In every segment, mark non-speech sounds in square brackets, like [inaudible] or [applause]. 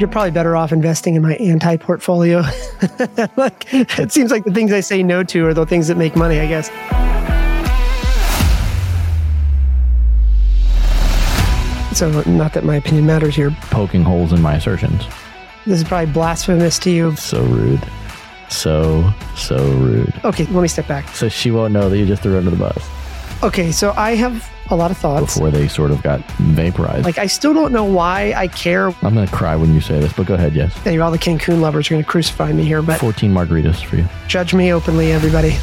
you're probably better off investing in my anti portfolio. [laughs] like, it seems like the things I say no to are the things that make money, I guess. So, not that my opinion matters here. Poking holes in my assertions. This is probably blasphemous to you. So rude. So, so rude. Okay, let me step back. So she won't know that you just threw her under the bus Okay, so I have a lot of thoughts. before they sort of got vaporized. Like, I still don't know why I care. I'm going to cry when you say this, but go ahead, yes. Anyway, all the Cancun lovers are going to crucify me here, but 14 margaritas for you. judge me openly, everybody.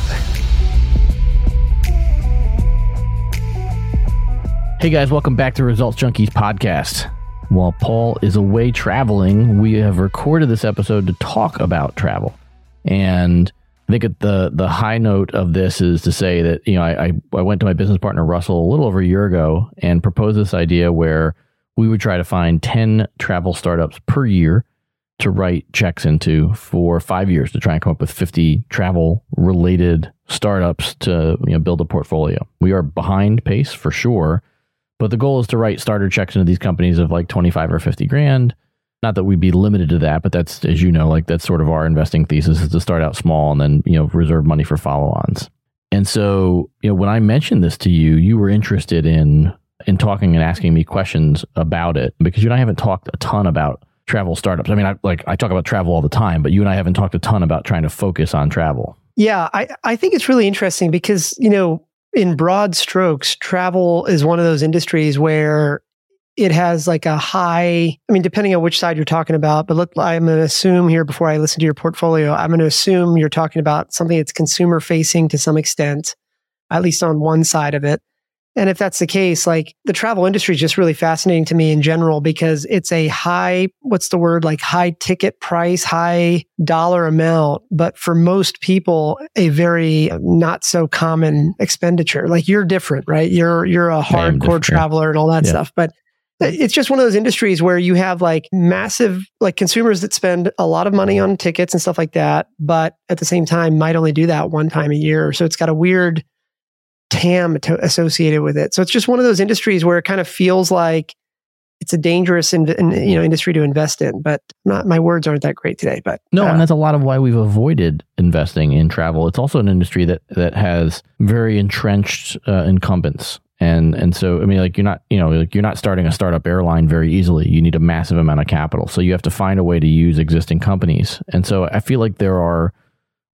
Hey guys, welcome back to Results Junkies podcast. While Paul is away traveling, we have recorded this episode to talk about travel. And I think at the the high note of this is to say that you know I, I I went to my business partner Russell a little over a year ago and proposed this idea where we would try to find ten travel startups per year to write checks into for five years to try and come up with 50 travel related startups to you know build a portfolio. We are behind pace for sure, but the goal is to write starter checks into these companies of like 25 or 50 grand. Not that we'd be limited to that, but that's as you know, like that's sort of our investing thesis is to start out small and then, you know, reserve money for follow-ons. And so, you know, when I mentioned this to you, you were interested in in talking and asking me questions about it because you and I haven't talked a ton about travel startups. I mean, I like I talk about travel all the time, but you and I haven't talked a ton about trying to focus on travel. Yeah, I, I think it's really interesting because, you know, in broad strokes, travel is one of those industries where it has like a high, I mean, depending on which side you're talking about, but look, I'm going to assume here before I listen to your portfolio, I'm going to assume you're talking about something that's consumer facing to some extent, at least on one side of it. And if that's the case, like the travel industry is just really fascinating to me in general because it's a high, what's the word, like high ticket price, high dollar amount, but for most people, a very not so common expenditure. Like you're different, right? You're you're a hardcore traveler and all that Yeah. stuff. But it's just one of those industries where you have like massive like consumers that spend a lot of money on tickets and stuff like that, but at the same time might only do that one time a year. So it's got a weird TAM to, associated with it. So it's just one of those industries where it kind of feels like it's a dangerous in, in, you know industry to invest in. But not my words aren't that great today. But No, uh, and that's a lot of why we've avoided investing in travel. It's also an industry that that has very entrenched uh, incumbents. And and so I mean like you're not you know like you're not starting a startup airline very easily. You need a massive amount of capital. So you have to find a way to use existing companies. And so I feel like there are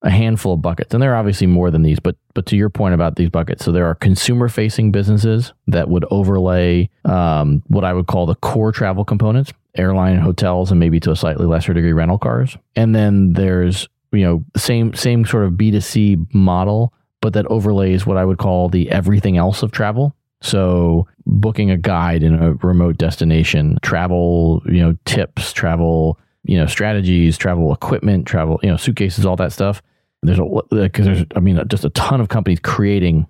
a handful of buckets. And there are obviously more than these, but but to your point about these buckets, so there are consumer facing businesses that would overlay um, what I would call the core travel components, airline, hotels, and maybe to a slightly lesser degree rental cars. And then there's you know same same sort of B two C model, but that overlays what I would call the everything else of travel. So booking a guide in a remote destination, travel, you know, tips, travel, you know, strategies, travel equipment, travel, you know, suitcases, all that stuff. There's a because there's I mean just a ton of companies creating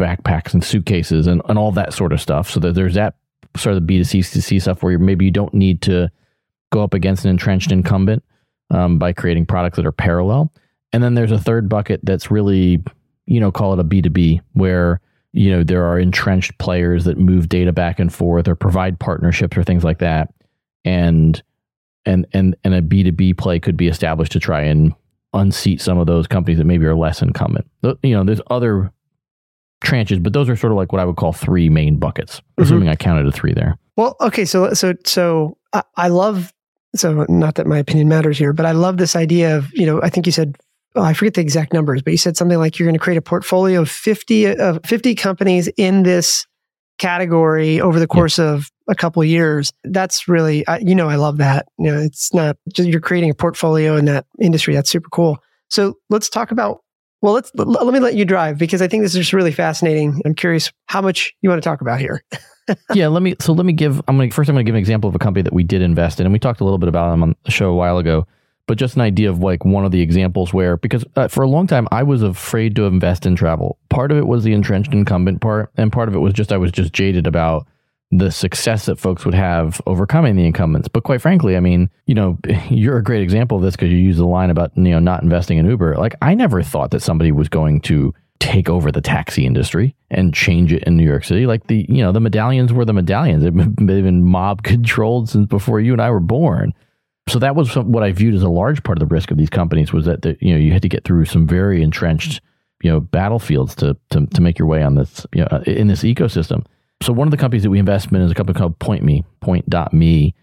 backpacks and suitcases and, and all that sort of stuff. So that there's that sort of the B two C to C stuff where maybe you don't need to go up against an entrenched incumbent um, by creating products that are parallel. And then there's a third bucket that's really, you know, call it a B2B where, you know, there are entrenched players that move data back and forth or provide partnerships or things like that. And and and and a B2B play could be established to try and unseat some of those companies that maybe are less incumbent. You know, there's other tranches, but those are sort of like what I would call three main buckets. Mm-hmm. Assuming I counted a three there. Well, okay, so so so I, I love so not that my opinion matters here, but I love this idea of you know I think you said oh, I forget the exact numbers, but you said something like you're going to create a portfolio of fifty of fifty companies in this category over the course of a couple of years. That's really I, you know I love that. You know, it's not just you're creating a portfolio in that industry. That's super cool. So let's talk about. Well, let's let, let me let you drive because I think this is just really fascinating. I'm curious how much you want to talk about here. [laughs] yeah, let me. So let me give. I'm gonna first. I'm gonna give an example of a company that we did invest in, and we talked a little bit about them on the show a while ago. But just an idea of like one of the examples where, because uh, for a long time I was afraid to invest in travel. Part of it was the entrenched incumbent part, and part of it was just I was just jaded about the success that folks would have overcoming the incumbents. But quite frankly, I mean, you know, [laughs] you're a great example of this because you use the line about you know not investing in Uber. Like I never thought that somebody was going to take over the taxi industry and change it in New York City. Like the you know the medallions were the medallions. They've been, they've been mob controlled since before you and I were born. So that was what I viewed as a large part of the risk of these companies was that the, you know you had to get through some very entrenched you know battlefields to to, to make your way on this you know, uh, in this ecosystem. So one of the companies that we invest in is a company called PointMe, Point.me,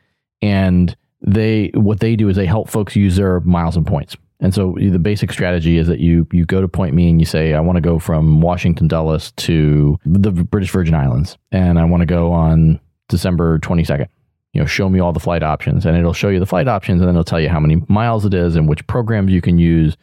and they what they do is they help folks use their miles and points. And so the basic strategy is that you you go to Point Me and you say I want to go from Washington Dulles to the British Virgin Islands and I want to go on December 22nd you know, show me all the flight options and it'll show you the flight options and then it'll tell you how many miles it is and which programs you can use.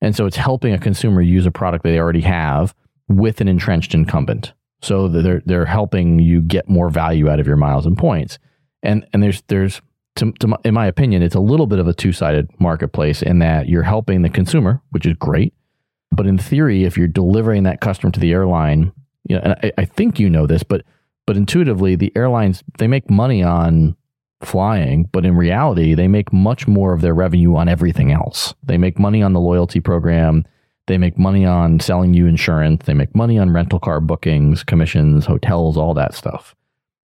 And so it's helping a consumer use a product they already have with an entrenched incumbent. So they're they're helping you get more value out of your miles and points. And and there's there's to, to, in my opinion, it's a little bit of a two-sided marketplace in that you're helping the consumer, which is great. But in theory, if you're delivering that customer to the airline, you know, and I, I think you know this, but but intuitively, the airlines they make money on flying, but in reality, they make much more of their revenue on everything else. They make money on the loyalty program. They make money on selling you insurance. They make money on rental car bookings, commissions, hotels, all that stuff.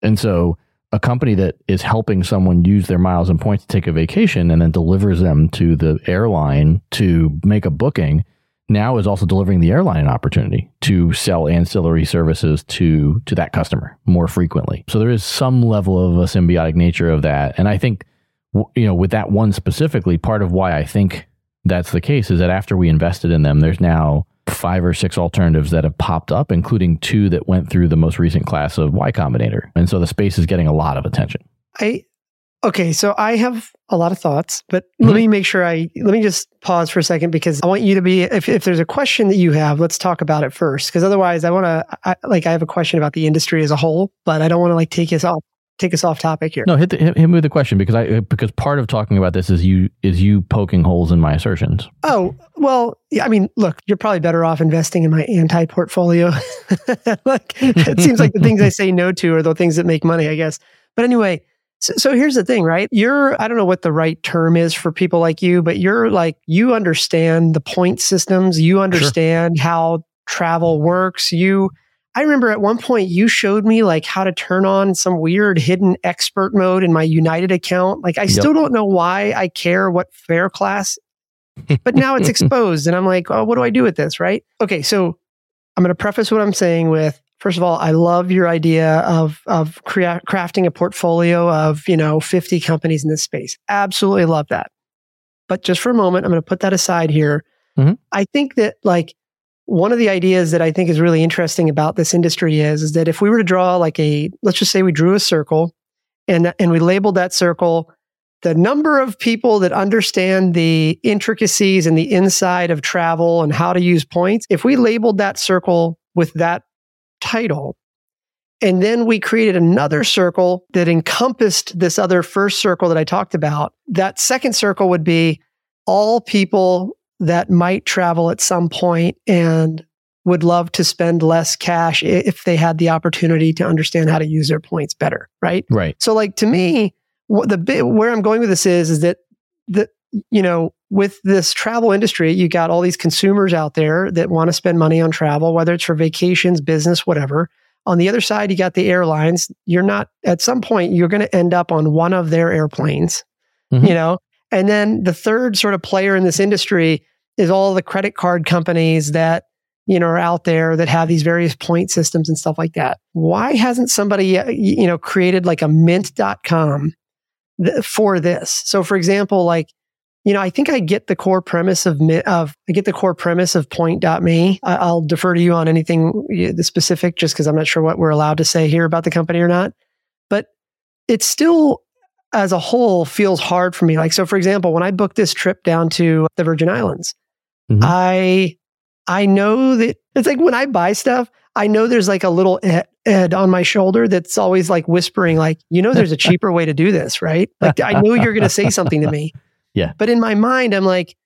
And so, a company that is helping someone use their miles and points to take a vacation and then delivers them to the airline to make a booking now is also delivering the airline an opportunity to sell ancillary services to to that customer more frequently. So there is some level of a symbiotic nature of that, and I think you know with that one specifically, part of why I think that's the case is that after we invested in them, there's now five or six alternatives that have popped up, including two that went through the most recent class of Y Combinator, and so the space is getting a lot of attention. I Okay, so I have a lot of thoughts, but mm-hmm. let me make sure I let me just pause for a second because I want you to be if if there's a question that you have, let's talk about it first because otherwise I want to like I have a question about the industry as a whole, but I don't want to like take us off take us off topic here. No, hit the, hit, me with the question because I because part of talking about this is you is you poking holes in my assertions. Oh well, yeah, I mean, look, you're probably better off investing in my anti portfolio. [laughs] like it seems like the things I [laughs] say no to are the things that make money, I guess. But anyway, so, so, here's the thing, right? You're, I don't know what the right term is for people like you, but you're like, you understand the point systems. You understand sure. how travel works. You, I remember at one point you showed me like how to turn on some weird hidden expert mode in my United account. Like, I yep. still don't know why I care what fare class, but now it's [laughs] exposed. And I'm like, oh, what do I do with this? Right. Okay. So I'm going to preface what I'm saying with First of all, I love your idea of of crea- crafting a portfolio of you know 50 companies in this space. Absolutely love that. But just for a moment, I'm going to put that aside here. Mm-hmm. I think that like one of the ideas that I think is really interesting about this industry is is that if we were to draw like a let's just say we drew a circle and and we labeled that circle the number of people that understand the intricacies and the inside of travel and how to use points if we labeled that circle with that title. And then we created another circle that encompassed this other first circle that I talked about. That second circle would be all people that might travel at some point and would love to spend less cash if they had the opportunity to understand how to use their points better, right? Right. So like to me, the bit where I'm going with this is is that the you know, with this travel industry, you got all these consumers out there that want to spend money on travel, whether it's for vacations, business, whatever. On the other side, you got the airlines. You're not, at some point, you're going to end up on one of their airplanes, mm-hmm. you know? And then the third sort of player in this industry is all the credit card companies that, you know, are out there that have these various point systems and stuff like that. Why hasn't somebody, uh, you know, created like a mint.com for this? So, for example, like, you know, I think I get the core premise of of I get the core premise of Point.me. I'll defer to you on anything the specific, just because I'm not sure what we're allowed to say here about the company or not. But it still, as a whole, feels hard for me. Like, so for example, when I booked this trip down to the Virgin Islands, mm-hmm. I I know that it's like when I buy stuff, I know there's like a little ed on my shoulder that's always like whispering, like, you know, there's a [laughs] cheaper way to do this, right? Like, I know you're going to say something to me. [laughs] Yeah. But in my mind, I'm like,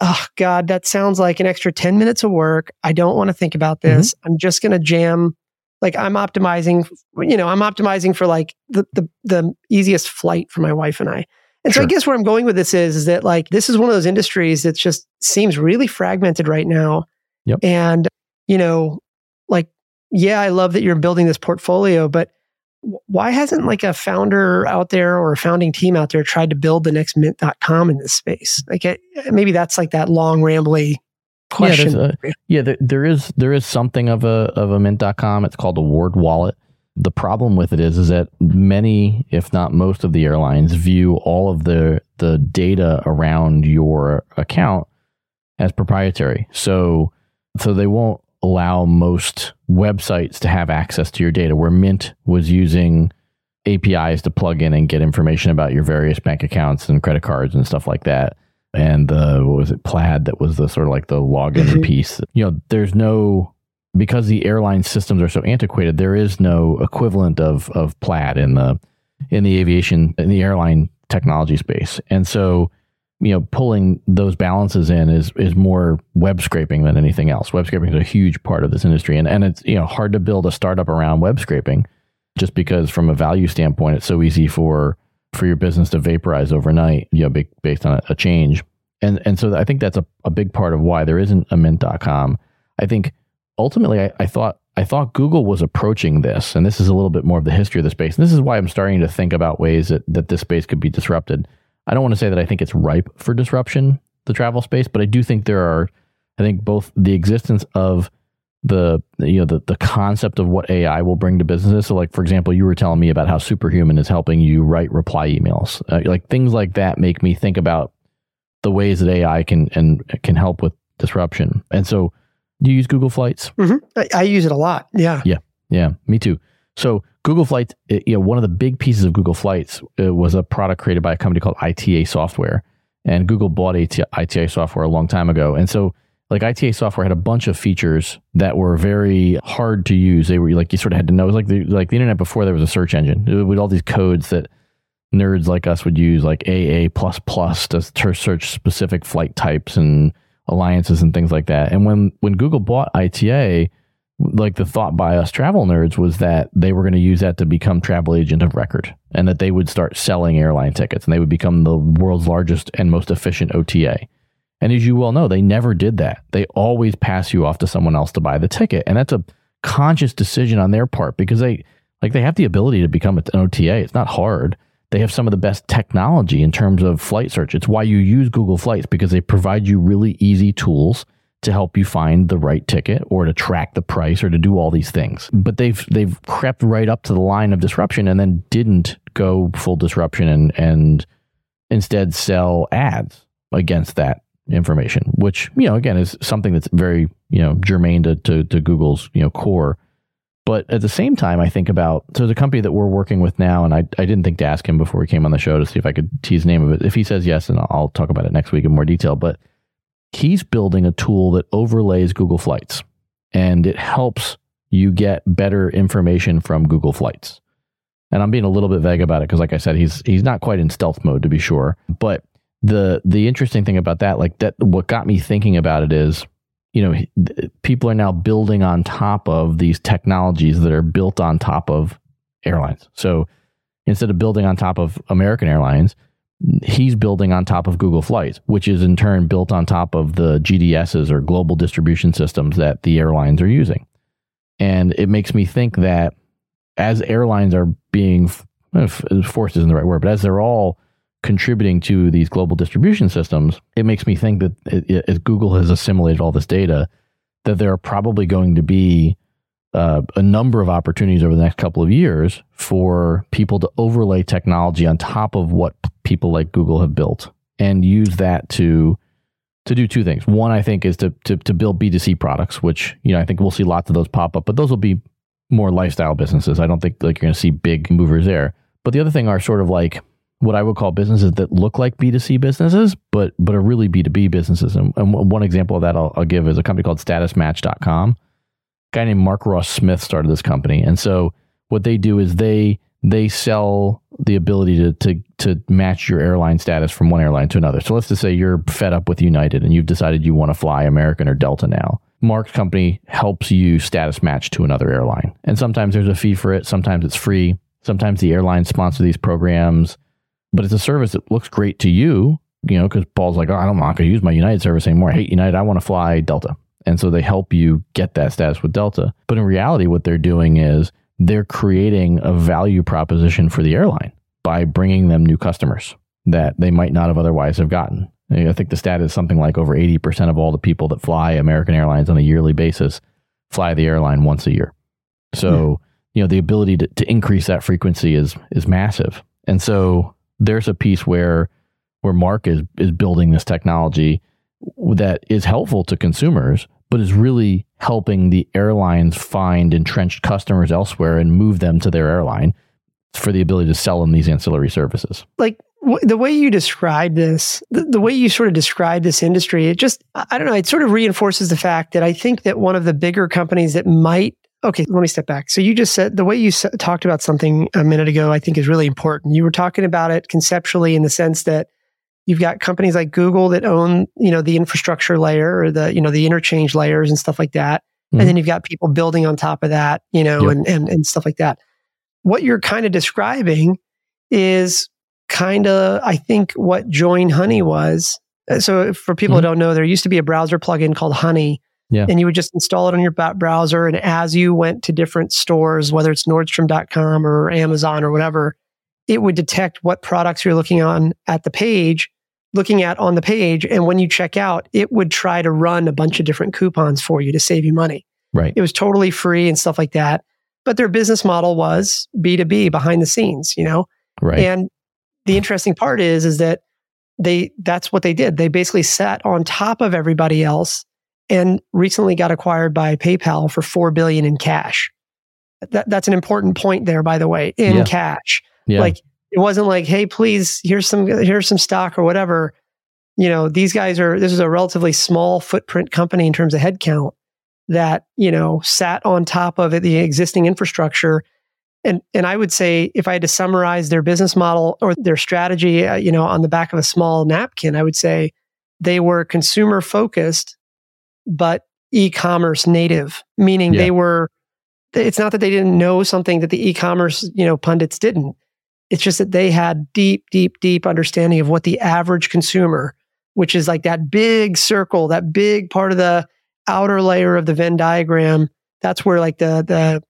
oh God, that sounds like an extra 10 minutes of work. I don't want to think about mm-hmm. this. Mm-hmm. I'm just going to jam. Like I'm optimizing, you know, I'm optimizing for like the, the, the easiest flight for my wife and I. And sure. so I guess where I'm going with this is, is that like, this is one of those industries that just seems really fragmented right now. Yep. And, you know, like, yeah, I love that you're building this portfolio, but why hasn't like a founder out there or a founding team out there tried to build the next mint.com in this space? Like it, maybe that's like that long rambly question. Yeah, a, yeah there, there is there is something of a of a mint.com. It's called AwardWallet. The problem with it is is that many, if not most of the airlines view all of the the data around your account as proprietary. So so they won't allow most websites to have access to your data where mint was using apis to plug in and get information about your various bank accounts and credit cards and stuff like that. And the what was it plaid that was the sort of like the login mm-hmm. piece. You know there's no because the airline systems are so antiquated there is no equivalent of of plaid in the in the aviation in the airline technology space. And so you know pulling those balances in is is more web scraping than anything else. Web scraping is a huge part of this industry, and and it's you know hard to build a startup around web scraping, just because from a value standpoint, it's so easy for for your business to vaporize overnight, you know, based on a, a change. And and so I think that's a, a big part of why there isn't a mint.com. I think ultimately I, I thought I thought Google was approaching this, and this is a little bit more of the history of the space. And this is why I'm starting to think about ways that, that this space could be disrupted. I don't want to say that I think it's ripe for disruption, the travel space, but I do think there are, I think both the existence of the you know the the concept of what AI will bring to businesses. So, like for example, you were telling me about how Superhuman is helping you write reply emails. Uh, like things like that make me think about the ways that AI can and can help with disruption. And so, do you use Google Flights? Mm-hmm. I, I use it a lot. Yeah. Yeah. Yeah. Me too. So Google Flights, you know, one of the big pieces of Google Flights uh, was a product created by a company called ITA Software, and Google bought ITA Software a long time ago, and so like ITA Software had a bunch of features that were very hard to use. They were like you sort of had to know. It was like the like the internet before there was a search engine with all these codes that nerds like us would use, like AA plus plus to search specific flight types and alliances and things like that. And when when Google bought ITA like the thought by us travel nerds was that they were going to use that to become travel agent of record and that they would start selling airline tickets and they would become the world's largest and most efficient OTA. And as you well know, they never did that. They always pass you off to someone else to buy the ticket. And that's a conscious decision on their part because they like they have the ability to become an OTA. It's not hard. They have some of the best technology in terms of flight search. It's why you use Google Flights because they provide you really easy tools to help you find the right ticket or to track the price or to do all these things. But they've they've crept right up to the line of disruption and then didn't go full disruption and and instead sell ads against that information, which, you know, again is something that's very, you know, germane to, to, to Google's, you know, core. But at the same time, I think about so the company that we're working with now, and I, I didn't think to ask him before he came on the show to see if I could tease the name of it. If he says yes, and I'll talk about it next week in more detail. But he's building a tool that overlays Google Flights and it helps you get better information from Google Flights. And I'm being a little bit vague about it because, like I said, he's he's not quite in stealth mode to be sure. But the the interesting thing about that, like that, what got me thinking about it is, you know, people are now building on top of these technologies that are built on top of airlines. So instead of building on top of American Airlines, he's building on top of Google Flights, which is in turn built on top of the GDSs or global distribution systems that the airlines are using. And it makes me think that as airlines are being eh, forced isn't the right word, but as they're all contributing to these global distribution systems, it makes me think that eh, eh, as Google has assimilated all this data, that there are probably going to be uh, a number of opportunities over the next couple of years for people to overlay technology on top of what people like Google have built and use that to to do two things. One, I think, is to to to build B2C products, which you know I think we'll see lots of those pop up, but those will be more lifestyle businesses. I don't think like you're going to see big movers there. But the other thing are sort of like what I would call businesses that look like B2C businesses, but but are really B2B businesses. And, and one example of that I'll, I'll give is a company called StatusMatch.com guy named Mark Ross Smith started this company. And so what they do is they they sell the ability to, to to match your airline status from one airline to another. So let's just say you're fed up with United and you've decided you want to fly American or Delta now. Mark's company helps you status match to another airline. And sometimes there's a fee for it, sometimes it's free. Sometimes the airlines sponsor these programs, but it's a service that looks great to you, you know, because Paul's like, oh, I'm not going to use my United service anymore. I hate United. I want to fly Delta. And so they help you get that status with Delta. But in reality, what they're doing is they're creating a value proposition for the airline by bringing them new customers that they might not have otherwise have gotten. I think the stat is something like over 80% of all the people that fly American Airlines on a yearly basis fly the airline once a year. So, mm. you know, the ability to, to increase that frequency is is massive. And so there's a piece where where Mark is is building this technology that is helpful to consumers, but is really helping the airlines find entrenched customers elsewhere and move them to their airline for the ability to sell them these ancillary services. Like w- the way you describe this, the, the, way you sort of describe this industry, it just, I don't know, it sort of reinforces the fact that I think that one of the bigger companies that might, okay, let me step back. So you just said the way you s- talked about something a minute ago, I think is really important. You were talking about it conceptually in the sense that you've got companies like Google that own, you know, the infrastructure layer or the, you know, the interchange layers and stuff like that. Mm-hmm. And then you've got people building on top of that, you know, yep. and, and, and stuff like that what you're kind of describing is kind of, I think, what Join Honey was. Uh, so, for people mm-hmm. who don't know, there used to be a browser plugin called Honey. Yeah. And you would just install it on your browser. And as you went to different stores, whether it's Nordstrom.com or Amazon or whatever, it would detect what products you're looking on at the page, looking at on the page. And when you check out, it would try to run a bunch of different coupons for you to save you money. Right. It was totally free and stuff like that but their business model was B2B behind the scenes, you know? Right. And the interesting part is, is that they, that's what they did. They basically sat on top of everybody else and recently got acquired by PayPal for 4 billion in cash. That, that's an important point there, by the way, in yeah. cash. Yeah. Like it wasn't like, Hey, please, here's some, here's some stock or whatever. You know, these guys are, this is a relatively small footprint company in terms of headcount that, you know, sat on top of the existing infrastructure. And, and I would say if I had to summarize their business model or their strategy, uh, you know, on the back of a small napkin, I would say they were consumer focused, but e-commerce native, meaning yeah. they were, it's not that they didn't know something that the e-commerce, you know, pundits didn't. It's just that they had deep, deep, deep understanding of what the average consumer, which is like that big circle, that big part of the outer layer of the Venn diagram, that's where like the the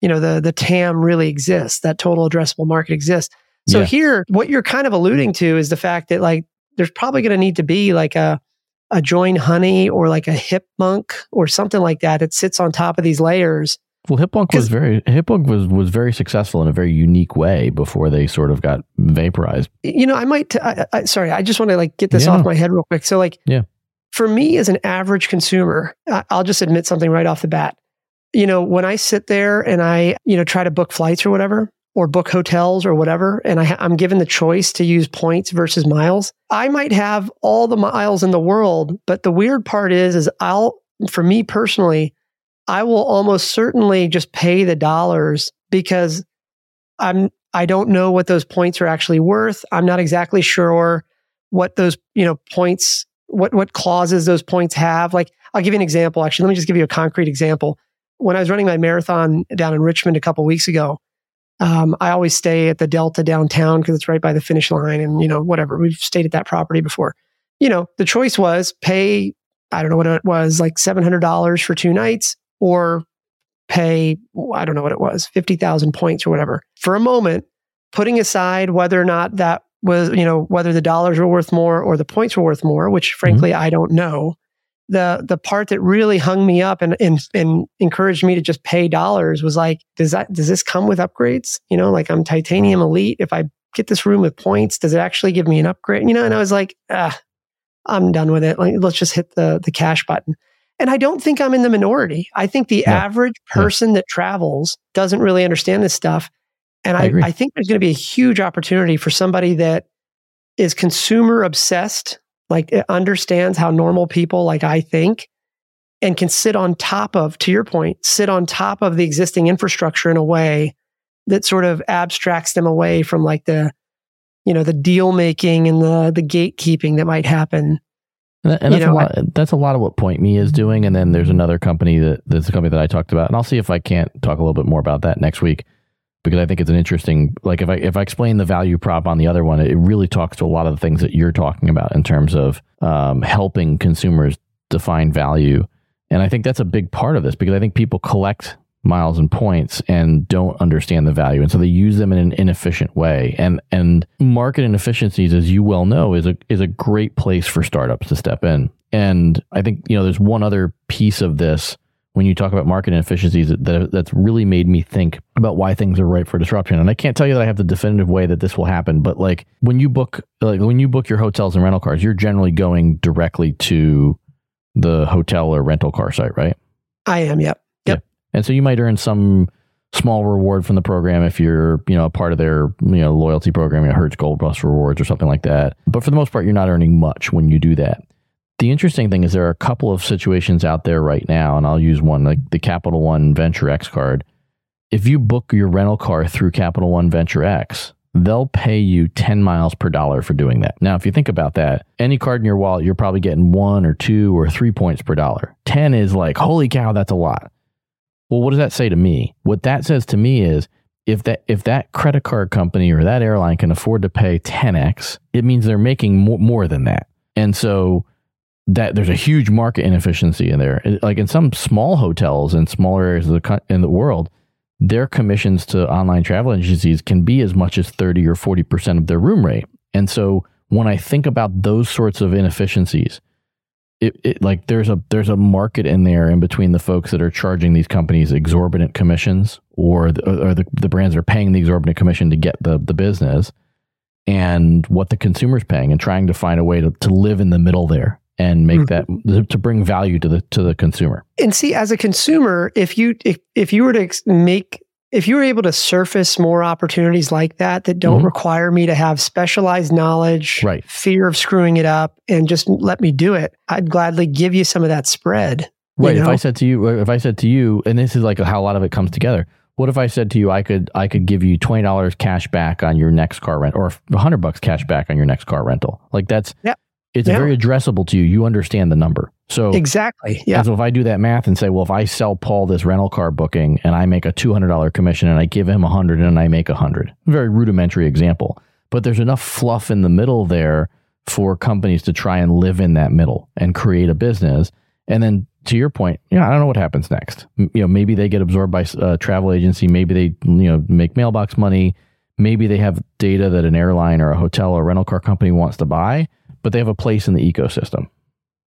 you know the the TAM really exists. That total addressable market exists. So yeah. here, what you're kind of alluding to is the fact that like there's probably going to need to be like a a join honey or like a hip monk or something like that that sits on top of these layers. Well, Hipmunk was very Hipmunk was was very successful in a very unique way before they sort of got vaporized. You know, I might. T- I, I, sorry, I just want to like get this yeah. off my head real quick. So, like, yeah, for me as an average consumer, I'll just admit something right off the bat. You know, when I sit there and I, you know, try to book flights or whatever, or book hotels or whatever, and I, am given the choice to use points versus miles, I might have all the miles in the world. But the weird part is, is I'll, for me personally, I will almost certainly just pay the dollars because I'm, I don't know what those points are actually worth. I'm not exactly sure what those, you know, points what what clauses those points have. Like I'll give you an example. Actually, let me just give you a concrete example. When I was running my marathon down in Richmond a couple weeks ago, um, I always stay at the Delta downtown because it's right by the finish line, and you know whatever we've stayed at that property before. You know the choice was pay I don't know what it was like seven hundred dollars for two nights or pay I don't know what it was fifty thousand points or whatever. For a moment, putting aside whether or not that was, you know, whether the dollars were worth more or the points were worth more, which frankly mm-hmm. I don't know. The the part that really hung me up and, and and encouraged me to just pay dollars was like, does that does this come with upgrades? You know, like I'm titanium elite. If I get this room with points, does it actually give me an upgrade? You know, and I was like, ah, I'm done with it. Like, let's just hit the the cash button. And I don't think I'm in the minority. I think the average person that travels doesn't really understand this stuff. And I, I, I think there's going to be a huge opportunity for somebody that is consumer obsessed, like eh, understands how normal people like I think, and can sit on top of, to your point, sit on top of the existing infrastructure in a way that sort of abstracts them away from like the, you know, the deal making and the the gatekeeping that might happen. And, that's know, a lot. That's a lot of what Point Me is doing. And then there's another company that there's a company that I talked about, and I'll see if I can't talk a little bit more about that next week because I think it's an interesting like if I if I explain the value prop on the other one, it really talks to a lot of the things that you're talking about in terms of um, helping consumers define value. And I think that's a big part of this because I think people collect miles and points and don't understand the value. And so they use them in an inefficient way. And and market inefficiencies as you well know is a is a great place for startups to step in. And i think you know there's one other piece of this when you talk about market inefficiencies that, that's really made me think about why things are ripe for disruption. And i can't tell you that i have the definitive way that this will happen but like when you book like when you book your hotels and rental cars you're generally going directly to the hotel or rental car site right? I am yep and so you might earn some small reward from the program if you're, you know, a part of their, you know, loyalty program, you know, Hertz Gold Plus rewards or something like that. But for the most part, you're not earning much when you do that. The interesting thing is there are a couple of situations out there right now, and I'll use one, like the Capital One Venture X card. If you book your rental car through Capital One Venture X, they'll pay you 10 miles per dollar for doing that. Now, if you think about that, any card in your wallet, you're probably getting one or two or three points per dollar. 10 is like, holy cow, that's a lot. Well, what does that say to me? What that says to me is if that if that credit card company or that airline can afford to pay 10x, it means they're making more, more than that. And so that there's a huge market inefficiency in there. Like in some small hotels in smaller areas of the in the world, their commissions to online travel agencies can be as much as 30 or 40% of their room rate. And so when I think about those sorts of inefficiencies, it, it, like there's a there's a market in there in between the folks that are charging these companies exorbitant commissions or the, or the, the brands are paying the exorbitant commission to get the the business and what the consumer's paying and trying to find a way to, to live in the middle there and make mm-hmm. that to bring value to the to the consumer. And see as a consumer if you if, if you were to make if you were able to surface more opportunities like that that don't mm-hmm. require me to have specialized knowledge, right. fear of screwing it up, and just let me do it, I'd gladly give you some of that spread. Right. Know? If I said to you, if I said to you, and this is like how a lot of it comes together. What if I said to you, I could, I could give you twenty dollars cash back on your next car rent, or hundred bucks cash back on your next car rental? Like that's, yep. it's yep. very addressable to you. You understand the number. So exactly, yeah. So if I do that math and say, well, if I sell Paul this rental car booking and I make a two hundred dollar commission and I give him a hundred and I make a hundred, very rudimentary example, but there's enough fluff in the middle there for companies to try and live in that middle and create a business. And then to your point, you know, I don't know what happens next. You know, maybe they get absorbed by a uh, travel agency. Maybe they, you know, make mailbox money. Maybe they have data that an airline or a hotel or a rental car company wants to buy, but they have a place in the ecosystem.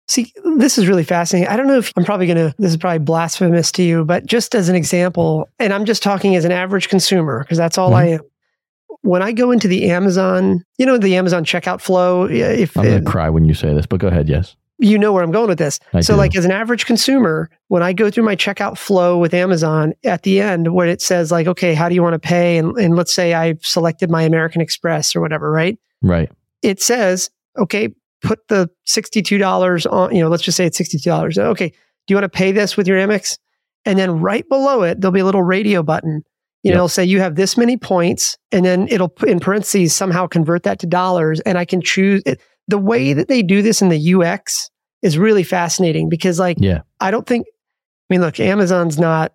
See, this is really fascinating. I don't know if I'm probably going to, this is probably blasphemous to you, but just as an example, and I'm just talking as an average consumer, because that's all mm-hmm. I am. When I go into the Amazon, you know, the Amazon checkout flow. If I'm going to cry when you say this, but go ahead. Yes. You know where I'm going with this. I so, do. like, as an average consumer, when I go through my checkout flow with Amazon at the end, where it says, like, okay, how do you want to pay? And, and let's say I've selected my American Express or whatever, right? Right. It says, okay, put the $62 on, you know, let's just say it's $62. Okay. Do you want to pay this with your Amex? And then right below it, there'll be a little radio button. You know, it'll say you have this many points, and then it'll put in parentheses somehow convert that to dollars. And I can choose it. The way that they do this in the UX is really fascinating because, like, yeah. I don't think, I mean, look, Amazon's not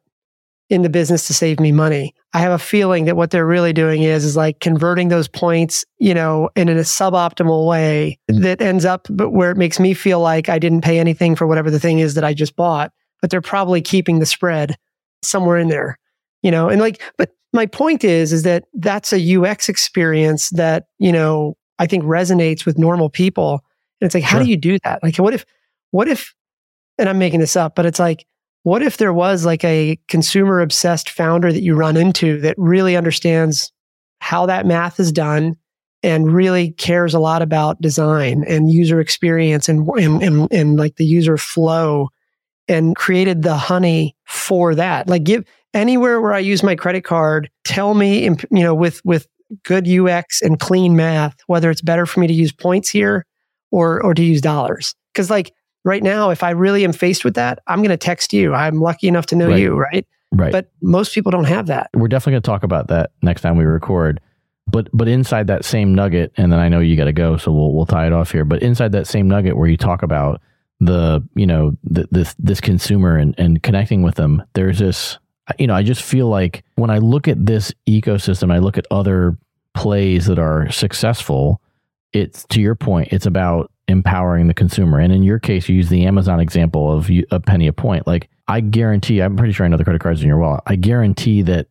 in the business to save me money. I have a feeling that what they're really doing is is like converting those points, you know, in a suboptimal way mm-hmm. that ends up but where it makes me feel like I didn't pay anything for whatever the thing is that I just bought, but they're probably keeping the spread somewhere in there. You know, and like but my point is is that that's a UX experience that, you know, I think resonates with normal people. And it's like how sure. do you do that? Like what if what if and I'm making this up, but it's like what if there was like a consumer obsessed founder that you run into that really understands how that math is done and really cares a lot about design and user experience and, and, and, and like the user flow and created the honey for that? Like give anywhere where I use my credit card, tell me, you know, with, with good UX and clean math, whether it's better for me to use points here or, or to use dollars. Cause like right now, if I really am faced with that, I'm going to text you. I'm lucky enough to know right. you, right? Right. But most people don't have that. We're definitely going to talk about that next time we record. But but inside that same nugget, and then I know you got to go, so we'll we'll tie it off here. But inside that same nugget where you talk about the you know the, this this consumer and and connecting with them, there's this you know I just feel like when I look at this ecosystem, I look at other plays that are successful. It's to your point, it's about empowering the consumer. And in your case, you use the Amazon example of a penny a point. Like I guarantee, I'm pretty sure I know the credit cards in your wallet. I guarantee that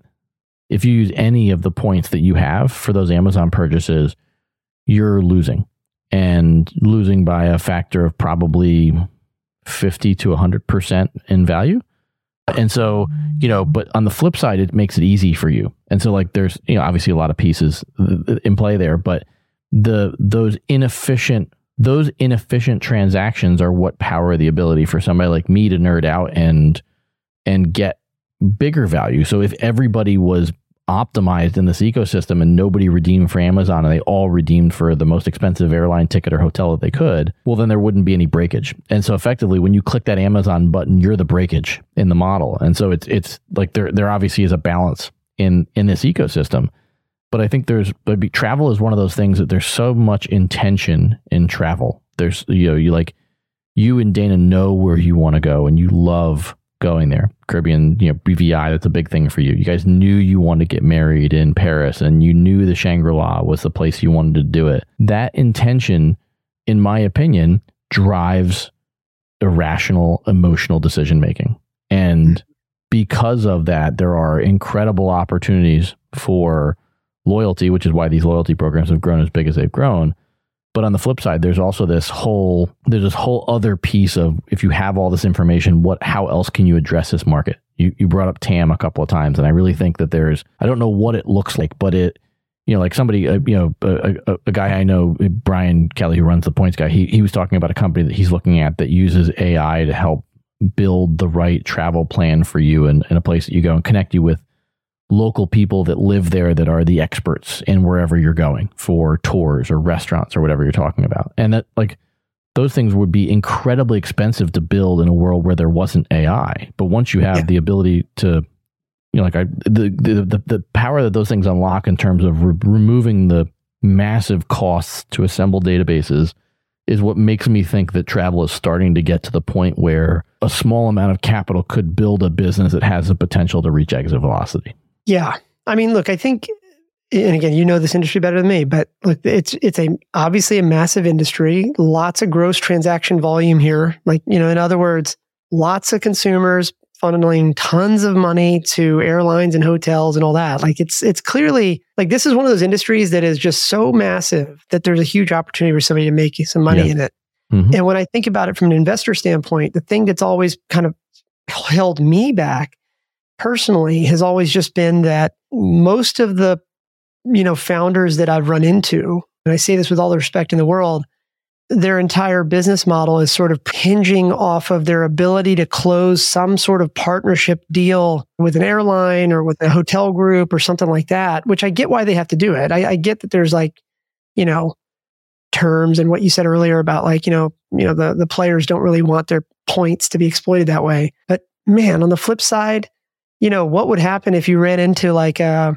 if you use any of the points that you have for those Amazon purchases, you're losing and losing by a factor of probably 50 to 100% in value. And so, you know, but on the flip side, it makes it easy for you. And so, like, there's, you know, obviously a lot of pieces in play there, but the, those inefficient, those inefficient transactions are what power the ability for somebody like me to nerd out and, and get bigger value. So if everybody was optimized in this ecosystem and nobody redeemed for Amazon and they all redeemed for the most expensive airline ticket or hotel that they could, well, then there wouldn't be any breakage. And so effectively, when you click that Amazon button, you're the breakage in the model. And so it's, it's like there, there obviously is a balance in, in this ecosystem. But I think there's, but travel is one of those things that there's so much intention in travel. There's, you know, you like, you and Dana know where you want to go and you love going there. Caribbean, you know, BVI, that's a big thing for you. You guys knew you wanted to get married in Paris and you knew the Shangri La was the place you wanted to do it. That intention, in my opinion, drives irrational emotional decision making. And mm-hmm. because of that, there are incredible opportunities for loyalty, which is why these loyalty programs have grown as big as they've grown. But on the flip side, there's also this whole there's this whole other piece of if you have all this information, what how else can you address this market? You you brought up TAM a couple of times, and I really think that there's I don't know what it looks like, but it you know like somebody uh, you know a, a, a, guy I know Brian Kelly who runs the Points guy he he was talking about a company that he's looking at that uses AI to help build the right travel plan for you and in a place that you go and connect you with local people that live there that are the experts in wherever you're going for tours or restaurants or whatever you're talking about. And that like those things would be incredibly expensive to build in a world where there wasn't AI. But once you have yeah. the ability to you know like I the, the the the power that those things unlock in terms of re- removing the massive costs to assemble databases is what makes me think that travel is starting to get to the point where a small amount of capital could build a business that has the potential to reach exit velocity. Yeah. I mean, look, I think and again, you know this industry better than me, but look, it's it's a obviously a massive industry, lots of gross transaction volume here. Like, you know, in other words, lots of consumers funneling tons of money to airlines and hotels and all that. Like it's it's clearly like this is one of those industries that is just so massive that there's a huge opportunity for somebody to make some money yeah. in it. Mm-hmm. And when I think about it from an investor standpoint, the thing that's always kind of held me back personally has always just been that most of the you know founders that I've run into, and I say this with all the respect in the world, their entire business model is sort of hinging off of their ability to close some sort of partnership deal with an airline or with a hotel group or something like that, which I get why they have to do it. I, I get that there's like, you know, terms and what you said earlier about like, you know, you know, the, the players don't really want their points to be exploited that way. But man, on the flip side, you know, what would happen if you ran into like a, uh,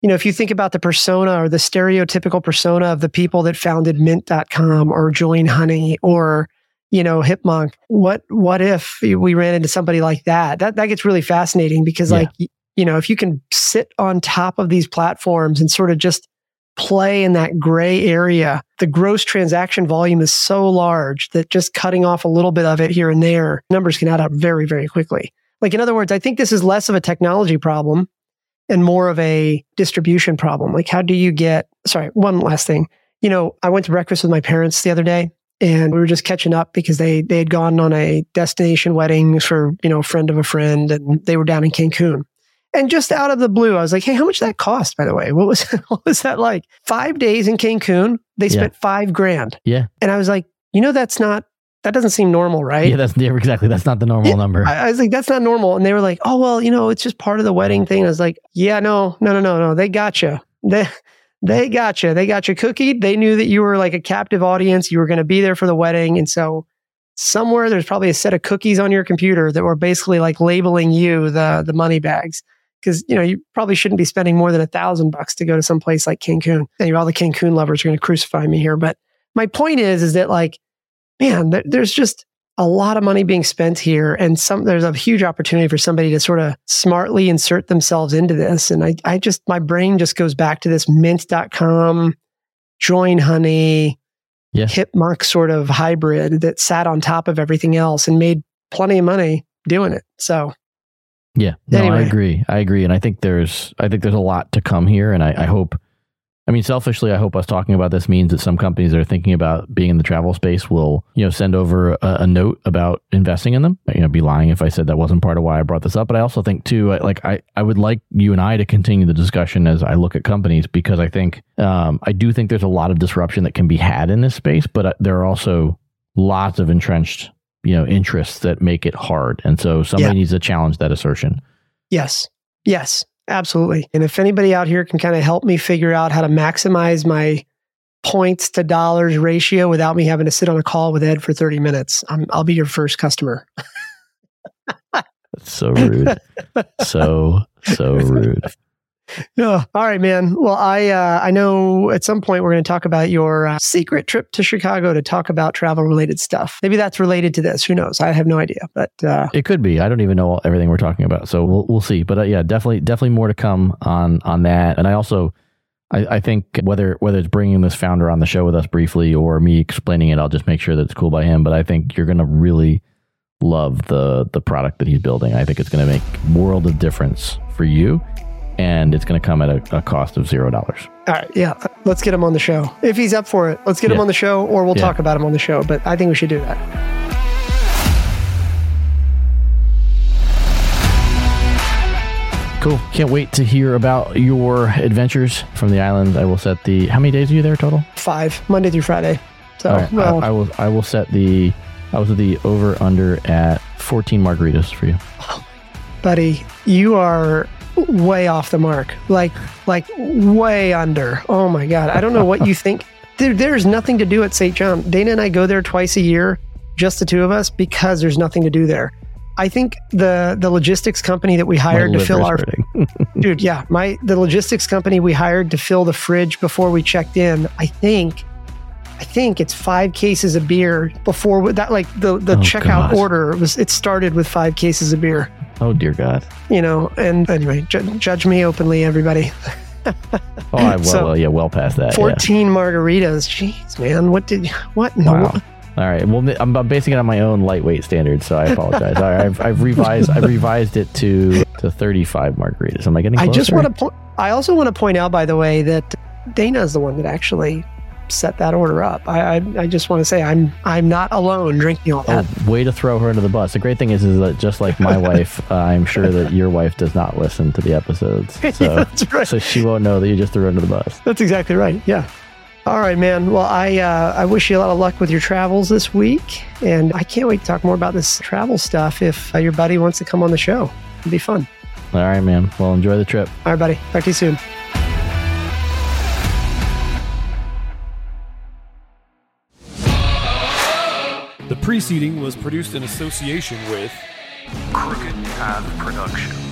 you know, if you think about the persona or the stereotypical persona of the people that founded mint.com or Join Honey or, you know, Hipmunk, what, what if we ran into somebody like that? That, that gets really fascinating because yeah. like, you know, if you can sit on top of these platforms and sort of just play in that gray area, the gross transaction volume is so large that just cutting off a little bit of it here and there, numbers can add up very, very quickly. Like, in other words, I think this is less of a technology problem and more of a distribution problem. Like, how do you get, sorry, one last thing. You know, I went to breakfast with my parents the other day and we were just catching up because they, they had gone on a destination wedding for, you know, a friend of a friend and they were down in Cancun. And just out of the blue, I was like, "Hey, how much that cost? By the way, what was [laughs] what was that like? Five days in Cancun, they spent yeah. five grand. Yeah, and I was like, you know, that's not that doesn't seem normal, right? Yeah, that's yeah, exactly. That's not the normal yeah, number. I, I, was like, that's not normal. And they were like, oh, well, you know, it's just part of the wedding thing. I was like, yeah, no, no, no, no, no. They got you. They, [laughs] they got you. They got you cookied. They knew that you were like a captive audience. You were going to be there for the wedding. And so somewhere there's probably a set of cookies on your computer that were basically like labeling you the, the money bags. Cause you know, you probably shouldn't be spending more than a thousand bucks to go to some place like Cancun. And all the Cancun lovers are going to crucify me here. But my point is, is that like, man, there's just, a lot of money being spent here and some there's a huge opportunity for somebody to sort of smartly insert themselves into this and i, I just my brain just goes back to this mint.com join honey Yeah. Hipmunk sort of hybrid that sat on top of everything else and made plenty of money doing it. So Yeah, no, I agree. I agree, and I think there's I think there's a lot to come here, and I, I hope. I mean, selfishly, I hope us talking about this means that some companies that are thinking about being in the travel space will, you know, send over a, a note about investing in them. You know, be lying if I said that wasn't part of why I brought this up. But I also think too, I- like I, I would like you and I to continue the discussion as I look at companies because I think, um, I do think there's a lot of disruption that can be had in this space, but uh, there are also lots of entrenched, you know, interests that make it hard, and so somebody Yeah. needs to challenge that assertion. Yes. Yes, absolutely. And if anybody out here can kind of help me figure out how to maximize my points to dollars ratio without me having to sit on a call with Ed for 30 minutes, I'm, I'll be your first customer. That's so rude. so so [laughs] rude. Yeah. [laughs] All right, man. Well, I uh, I know at some point we're going to talk about your uh, secret trip to Chicago to talk about travel related stuff. Maybe that's related to this. Who knows? I have no idea. But uh, It could be. I don't even know everything we're talking about, so we'll we'll see. But uh, yeah, definitely definitely more to come on on that. And I also. I, I think whether whether it's bringing this founder on the show with us briefly or me explaining it, I'll just make sure that it's cool by him. But I think you're going to really love the the product that he's building. I think it's going to make world of difference for you, and it's going to come at a, a cost of zero dollars. all right, yeah, let's get him on the show if he's up for it. Let's get him on the show, or we'll Yeah. talk about him on the show. But I think we should do that. Cool. Can't wait to hear about your adventures from the island. I will set the. How many days are you there total? Five Monday through Friday. So right, well, I, I will. I will set the. I will set the over under at 14 margaritas for you. buddy, you are way off the mark. Like like way under. Oh my god. I don't know what you think. [laughs] There, there's nothing to do at St. John. Dana and I go there twice a year, just the two of us, because there's nothing to do there. I think the the logistics company that we hired to fill our [laughs] [laughs] dude, yeah, my the logistics company we hired to fill the fridge before we checked in. I think, I think it's five cases of beer before that. Like the the Oh, checkout God. order was it started with five cases of beer oh dear God. you know, and anyway, ju- judge me openly, everybody. Oh, I, [laughs] well, So- well, yeah, well past that. yeah. 14 margaritas. Jeez, man. What did, what the Wow. All right. Well, I'm, I'm basing it on my own lightweight standards, so I apologize. All right, I've, I've revised. I've revised it to to 35 margaritas. Am I getting? I just want to point, I also want to point out, by the way, that Dana is the one that actually set that order up. I, I, I just want to say I'm, I'm not alone drinking all that. Oh, way to throw her into the bus. The great thing is, is that just like my [laughs] wife, uh, I'm sure that your wife does not listen to the episodes, [laughs] Yeah, so that's right. so she won't know that you just threw her under the bus. That's exactly right. Yeah. All right, man. Well, I uh, I wish you a lot of luck with your travels this week, and I can't wait to talk more about this travel stuff. If uh, your buddy wants to come on the show, it'd be fun. All right, man. Well, enjoy the trip. All right, buddy. Talk to you soon. Preceding was produced in association with Crooked Path Production.